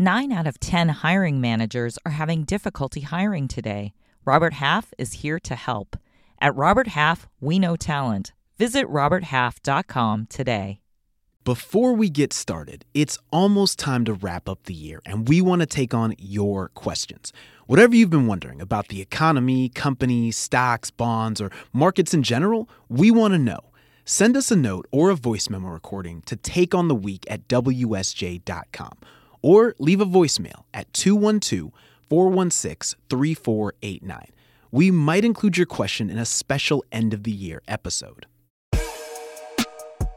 Nine out of 10 hiring managers are having difficulty hiring today. Robert Half is here to help. At Robert Half, we know talent. Visit RobertHalf.com today. Before we get started, it's almost time to wrap up the year, and we want to take on your questions. Whatever you've been wondering about the economy, companies, stocks, bonds, or markets in general, we want to know. Send us a note or a voice memo recording to take on the week at WSJ.com or leave a voicemail at 212 416 3489. We might include your question in a special end of the year episode.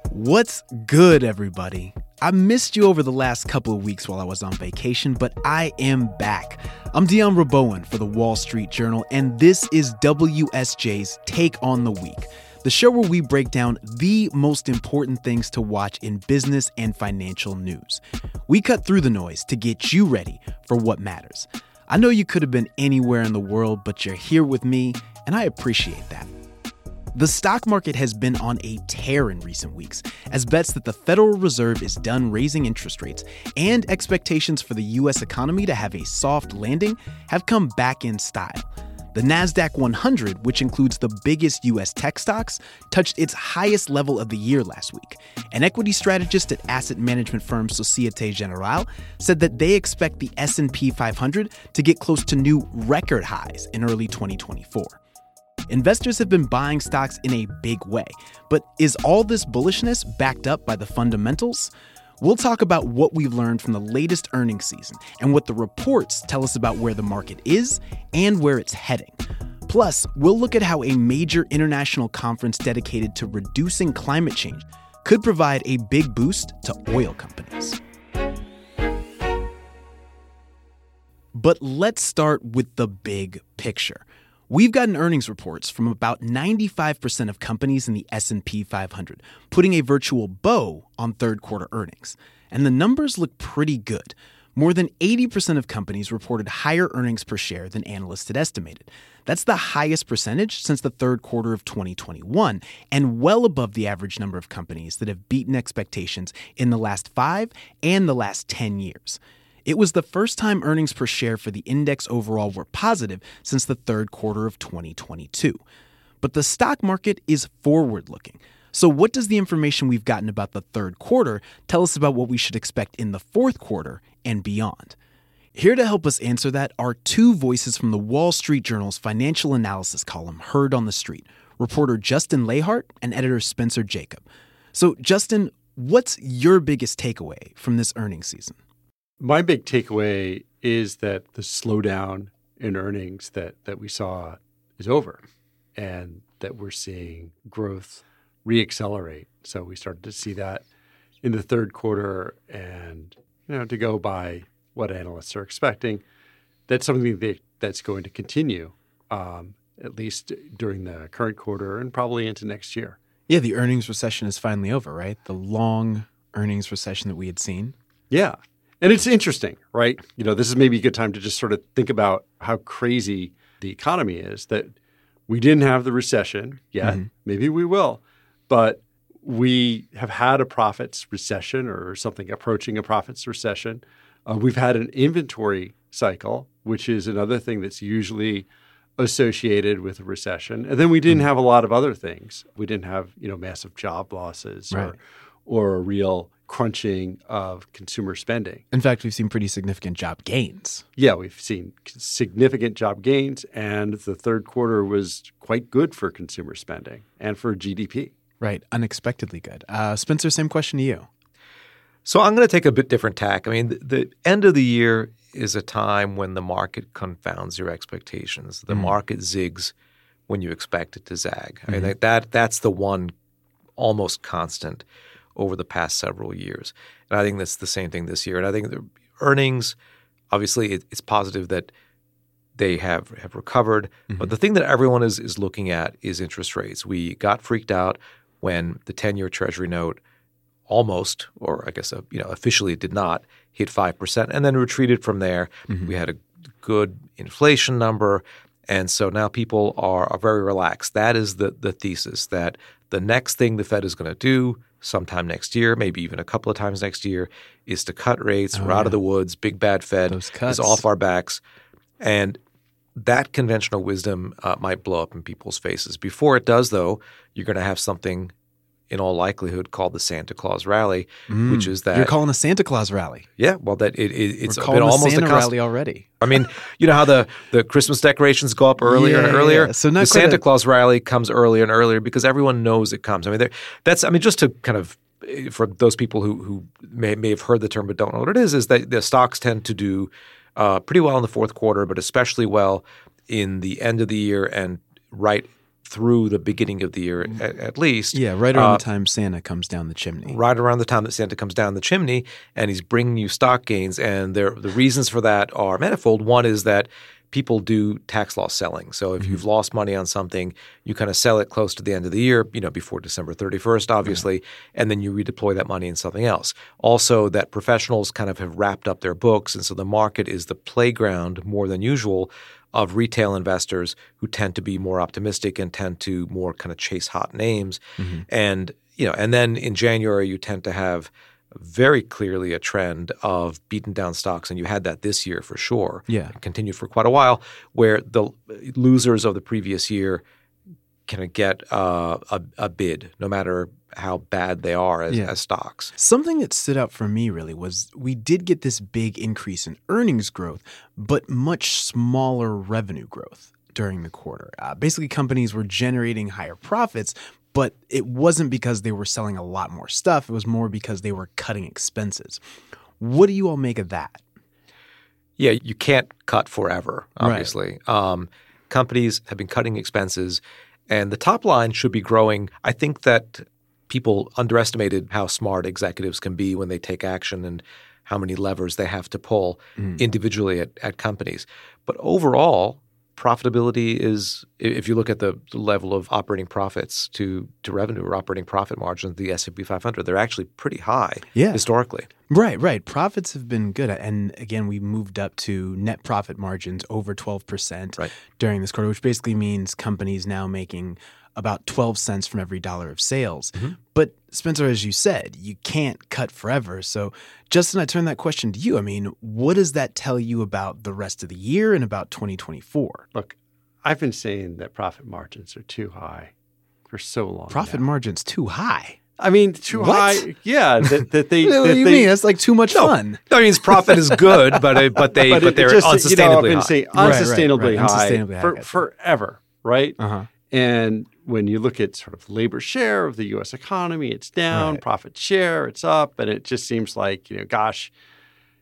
What's good, everybody? I missed you over the last couple of weeks while I was on vacation, but I am back. I'm Dion Rabouin for the Wall Street Journal, and this is WSJ's Take on the Week, the show where we break down the most important things to watch in business and financial news. We cut through the noise to get you ready for what matters. I know you could have been anywhere in the world, but you're here with me, and I appreciate that. The stock market has been on a tear in recent weeks as bets that the Federal Reserve is done raising interest rates and expectations for the U.S. economy to have a soft landing have come back in style. The NASDAQ 100, which includes the biggest US tech stocks, touched its highest level of the year last week. An equity strategist at asset management firm Societe Generale said that they expect the S&P 500 to get close to new record highs in early 2024. Investors have been buying stocks in a big way, but is all this bullishness backed up by the fundamentals? We'll talk about what we've learned from the latest earnings season and what the reports tell us about where the market is and where it's heading. Plus, we'll look at how a major international conference dedicated to reducing climate change could provide a big boost to oil companies. But let's start with the big picture. We've gotten earnings reports from about 95% of companies in the S&P 500, putting a virtual bow on third quarter earnings. And the numbers look pretty good. More than 80% of companies reported higher earnings per share than analysts had estimated. That's the highest percentage since the third quarter of 2021, and well above the average number of companies that have beaten expectations in the last five and the last 10 years. It was the first time earnings per share for the index overall were positive since the third quarter of 2022. But the stock market is forward looking. So, what does the information we've gotten about the third quarter tell us about what we should expect in the fourth quarter and beyond? Here to help us answer that are two voices from the Wall Street Journal's financial analysis column, Heard on the Street reporter Justin Lahart and editor Spencer Jakab. So, Justin, what's your biggest takeaway from this earnings season? My big takeaway is that the slowdown in earnings that, that we saw is over and that we're seeing growth reaccelerate. So we started to see that in the third quarter and you know to go by what analysts are expecting, that's something that, that's going to continue um, at least during the current quarter and probably into next year. Yeah, the earnings recession is finally over, right? The long earnings recession that we had seen. Yeah. And it's interesting, right? You know, this is maybe a good time to just sort of think about how crazy the economy is that we didn't have the recession yet. Mm-hmm. Maybe we will. But we have had a profits recession or something approaching a profits recession. Uh, we've had an inventory cycle, which is another thing that's usually associated with a recession. And then we didn't mm-hmm. have a lot of other things. We didn't have, you know, massive job losses right. or or a real crunching of consumer spending. In fact, we've seen pretty significant job gains. Yeah, we've seen significant job gains, and the third quarter was quite good for consumer spending and for GDP. Right, unexpectedly good. Uh, Spencer, same question to you. So I'm going to take a bit different tack. I mean, the, the, end of the year is a time when the market confounds your expectations. The mm market zigs when you expect it to zag. Mm-hmm. I mean, that that's the one almost constant over the past several years. And I think that's the same thing this year. And I think the earnings, obviously, it, it's positive that they have have recovered. Mm-hmm. But the thing that everyone is is looking at is interest rates. We got freaked out when the ten year Treasury note almost, or I guess uh, you know officially did not hit five percent, and then retreated from there. Mm-hmm. We had a good inflation number. And so now people are, are very relaxed. That is the, the thesis that the next thing the Fed is going to do sometime next year, maybe even a couple of times next year, is to cut rates. We're out of the woods. Big bad Fed is off our backs, and that conventional wisdom uh, might blow up in people's faces. Before it does, though, you're going to have something, in all likelihood, called the Santa Claus rally, which is that You're calling a Santa Claus rally. yeah, well, that it, it it's We're calling almost Santa a const- rally already. I mean, you know how the, the Christmas decorations go up earlier Yeah, and earlier. yeah. So the Santa a- Claus rally comes earlier and earlier because everyone knows it comes. I mean, that's I mean, just to kind of eh, for those people who who may may have heard the term but don't know what it is, is that the stocks tend to do uh, pretty well in the fourth quarter, but especially well in the end of the year and right through the beginning of the year at, at least. Yeah, right around Uh, the time Santa comes down the chimney. right around the time that Santa comes down the chimney and he's bringing you stock gains. And there, the reasons for that are manifold. One is that people do tax loss selling. So if you've lost money on something, you kind of sell it close to the end of the year, you know, before December 31st, obviously, and then you redeploy that money in something else. Also, that professionals kind of have wrapped up their books. And so the market is the playground more than usual of retail investors who tend to be more optimistic and tend to more kind of chase hot names. Mm-hmm. And, you know, and then in January, you tend to have very clearly a trend of beaten down stocks, and you had that this year for sure. Yeah. It continued for quite a while, where the losers of the previous year kind of get uh, a, a bid, no matter how bad they are as, Yeah. as stocks. Something that stood out for me really was we did get this big increase in earnings growth, but much smaller revenue growth during the quarter. Uh, basically, companies were generating higher profits, but it wasn't because they were selling a lot more stuff. It was more because they were cutting expenses. What do you all make of that? Yeah, you can't cut forever, Right. obviously. Um, companies have been cutting expenses, and the top line should be growing. I think that people underestimated how smart executives can be when they take action and how many levers they have to pull mm. individually at, at companies. But overall, profitability is if you look at the level of operating profits to to revenue or operating profit margins, the S&P 500, they're actually pretty high Yeah. historically. Right, right. Profits have been good. And again, we moved up to net profit margins over 12% Right. during this quarter, which basically means companies now making about 12 cents from every dollar of sales. But Spencer, as you said, you can't cut forever. So, Justin, I turn that question to you. I mean, what does that tell you about the rest of the year and about 2024? Look, I've been saying that profit margins are too high for so long. Profit now. margins too high. I mean, too What? high. Yeah, that, that they. what that do you they, mean? That's like too much fun. No, I mean, profit is good, but uh, but they but, it they're just, unsustainably you know, high. saying Right, right, unsustainably right. high Unsustainably high, for forever, right? Uh huh. And when you look at sort of labor share of the U.S. economy, it's down. Right. Profit share, it's up, and it just seems like you know, gosh,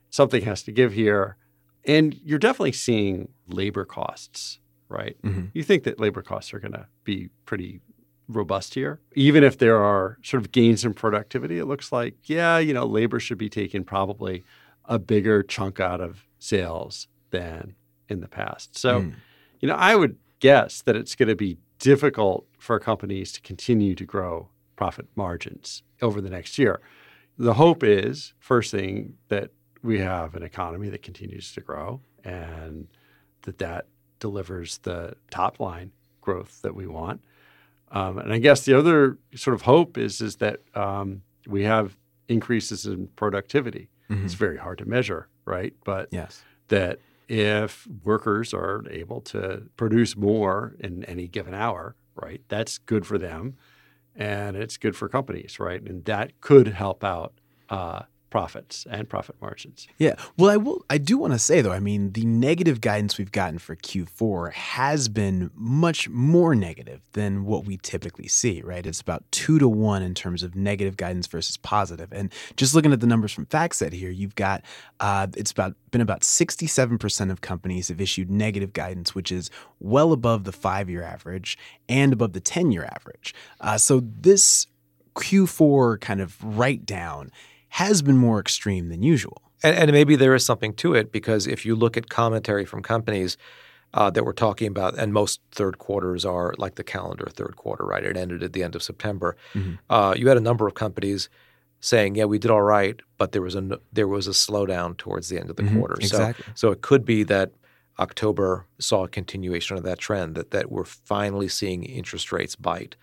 something has to give here. And you're definitely seeing labor costs, right? Mhm. You think that labor costs are going to be pretty robust here, even if there are sort of gains in productivity. It looks like, yeah, you know, labor should be taking probably a bigger chunk out of sales than in the past. So, Mm. you know, I would guess that it's going to be difficult for companies to continue to grow profit margins over the next year. The hope is, first thing, that we have an economy that continues to grow and that that delivers the top line growth that we want. Um, and I guess the other sort of hope is is that um, we have increases in productivity. It's very hard to measure, right? But Yes. that if workers are able to produce more in any given hour, right, that's good for them and it's good for companies, right? And that could help out uh, profits and profit margins. Yeah. Well, I will. I do want to say though. I mean, the negative guidance we've gotten for Q4 has been much more negative than what we typically see. Right? It's about two to one in terms of negative guidance versus positive. And just looking at the numbers from FactSet here, you've got uh, it's about been about sixty-seven percent of companies have issued negative guidance, which is well above the five-year average and above the ten-year average. Uh, so this Q4 kind of write down has been more extreme than usual. And, and maybe there is something to it because if you look at commentary from companies uh, that we're talking about, and most third quarters are like the calendar third quarter, right? It ended at the end of September. Uh, you had a number of companies saying, "Yeah, we did all right, but there was a there was a slowdown towards the end of the quarter." exactly. So, so it could be that October saw a continuation of that trend that that we're finally seeing interest rates bite.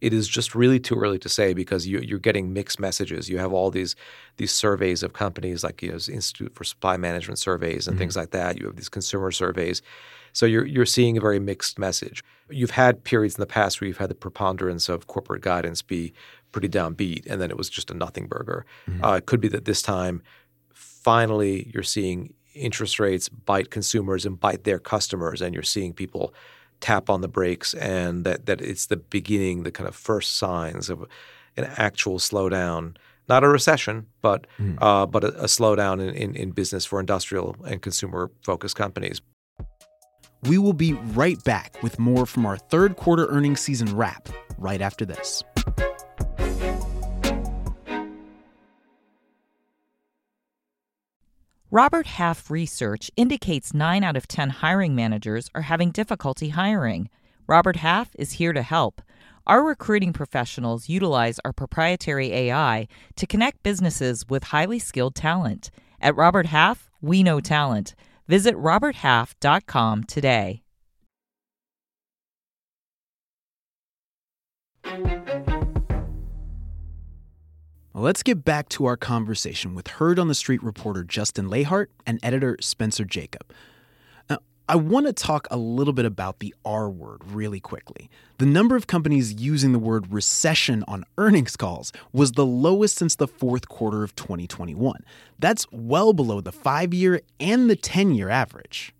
It is just really too early to say because you, are getting mixed messages. You have all these these surveys of companies like you know, Institute for Supply Management surveys and mm-hmm. things like that. You have these consumer surveys. So you're you're seeing a very mixed message. You've had periods in the past where you've had the preponderance of corporate guidance be pretty downbeat, and then it was just a nothing burger. Mm-hmm. Uh, it could be that this time, finally, you're seeing interest rates bite consumers and bite their customers, and you're seeing people tap on the brakes, and that that it's the beginning, the kind of first signs of an actual slowdown. Not a recession, but mm. uh, but a, a slowdown in, in, in business for industrial and consumer focused companies. We will be right back with more from our third quarter earnings season wrap right after this. Robert Half research indicates 9 out of 10 hiring managers are having difficulty hiring. Robert Half is here to help. Our recruiting professionals utilize our proprietary AI to connect businesses with highly skilled talent. At Robert Half, we know talent. Visit roberthalf.com today. Let's get back to our conversation with Heard on the Street reporter Justin Lahart and editor Spencer Jakab. Now, I want to talk a little bit about the R word really quickly. The number of companies using the word recession on earnings calls was the lowest since the fourth quarter of 2021. That's well below the five year and the 10 year average.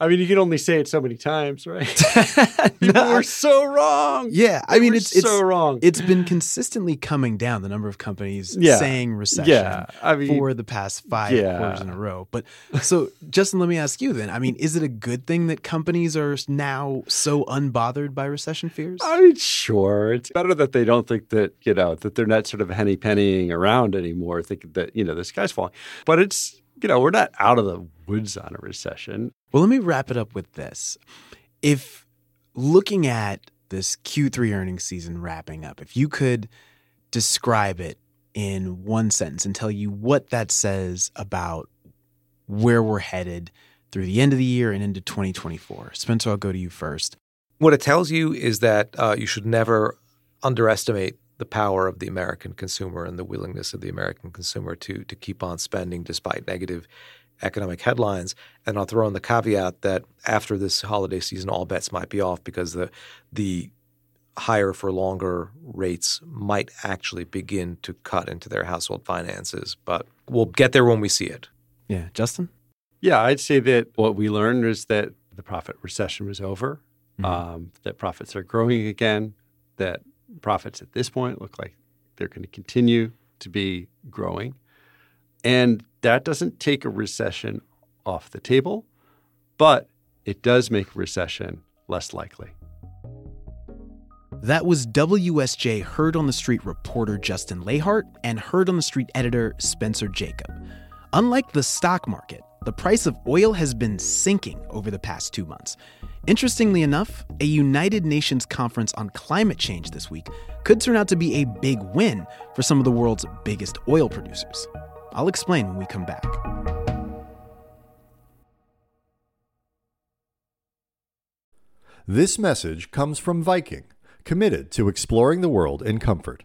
I mean, you can only say it so many times, right? People no. were so wrong. Yeah, I mean, it's, it's so wrong. It's been consistently coming down the number of companies yeah. saying recession yeah. I mean, for the past five yeah. quarters in a row. But so, Justin, let me ask you then. I mean, is it a good thing that companies are now so unbothered by recession fears? I mean, sure. It's better that they don't think that you know that they're not sort of henny pennying around anymore, thinking that you know the sky's falling. But it's you know, we're not out of the woods on a recession. Well, let me wrap it up with this. If looking at this Q3 earnings season wrapping up, if you could describe it in one sentence and tell you what that says about where we're headed through the end of the year and into 2024. Spencer, I'll go to you first. What it tells you is that uh, you should never underestimate the power of the American consumer and the willingness of the American consumer to to keep on spending despite negative economic headlines. And I'll throw in the caveat that after this holiday season, all bets might be off because the the higher for longer rates might actually begin to cut into their household finances. But we'll get there when we see it. Yeah, Justin. Yeah, I'd say that what we learned is that the profit recession was over. Mm-hmm. Um, that profits are growing again. That profits at this point look like they're going to continue to be growing. And that doesn't take a recession off the table, but it does make recession less likely. That was WSJ Heard on the Street reporter Justin Lahart and Heard on the Street editor Spencer Jakab. Unlike the stock market, the price of oil has been sinking over the past two months. Interestingly enough, a United Nations conference on climate change this week could turn out to be a big win for some of the world's biggest oil producers. I'll explain when we come back. This message comes from Viking, committed to exploring the world in comfort.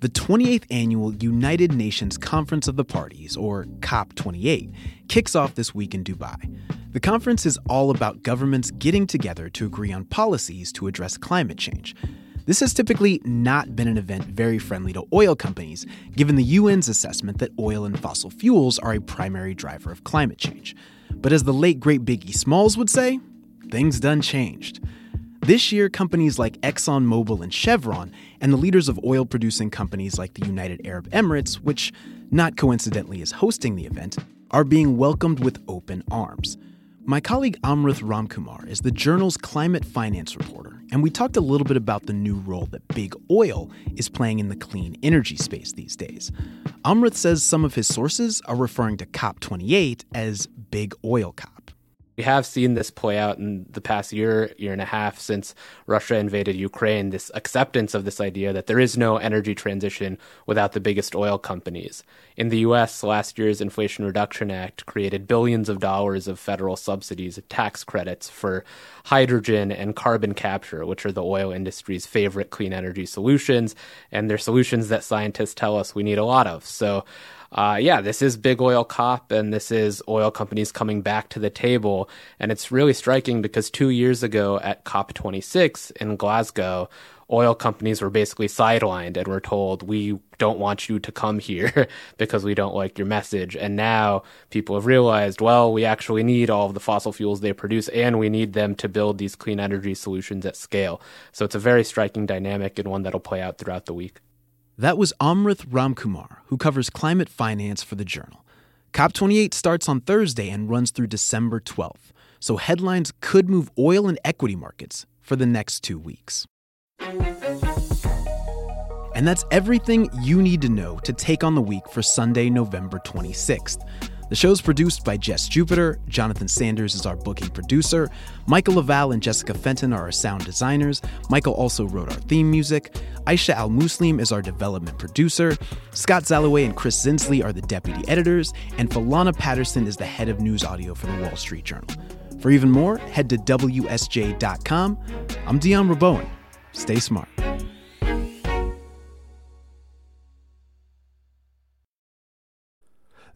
The 28th Annual United Nations Conference of the Parties, or COP28, kicks off this week in Dubai. The conference is all about governments getting together to agree on policies to address climate change. This has typically not been an event very friendly to oil companies, given the UN's assessment that oil and fossil fuels are a primary driver of climate change. But as the late great Biggie Smalls would say, things done changed. This year, companies like ExxonMobil and Chevron, and the leaders of oil producing companies like the United Arab Emirates, which not coincidentally is hosting the event, are being welcomed with open arms. My colleague Amrith Ramkumar is the journal's climate finance reporter, and we talked a little bit about the new role that big oil is playing in the clean energy space these days. Amrith says some of his sources are referring to COP28 as Big Oil COP. We have seen this play out in the past year, year and a half since Russia invaded Ukraine, this acceptance of this idea that there is no energy transition without the biggest oil companies. In the US, last year's Inflation Reduction Act created billions of dollars of federal subsidies, tax credits for hydrogen and carbon capture, which are the oil industry's favorite clean energy solutions. And they're solutions that scientists tell us we need a lot of. So uh, yeah, this is big oil cop and this is oil companies coming back to the table. And it's really striking because two years ago at COP26 in Glasgow, oil companies were basically sidelined and were told, we don't want you to come here because we don't like your message. And now people have realized, well, we actually need all of the fossil fuels they produce and we need them to build these clean energy solutions at scale. So it's a very striking dynamic and one that'll play out throughout the week. That was Amrith Ramkumar, who covers climate finance for the Journal. COP28 starts on Thursday and runs through December 12th, so headlines could move oil and equity markets for the next two weeks. And that's everything you need to know to take on the week for Sunday, November 26th. The show's produced by Jess Jupiter. Jonathan Sanders is our booking producer. Michael LaValle and Jessica Fenton are our sound designers. Michael also wrote our theme music. Aisha Al Muslim is our development producer. Scott Saloway and Chris Zinsli are the deputy editors. And Falana Patterson is the head of news audio for the Wall Street Journal. For even more, head to WSJ.com. I'm Dion Rabouin. Stay smart.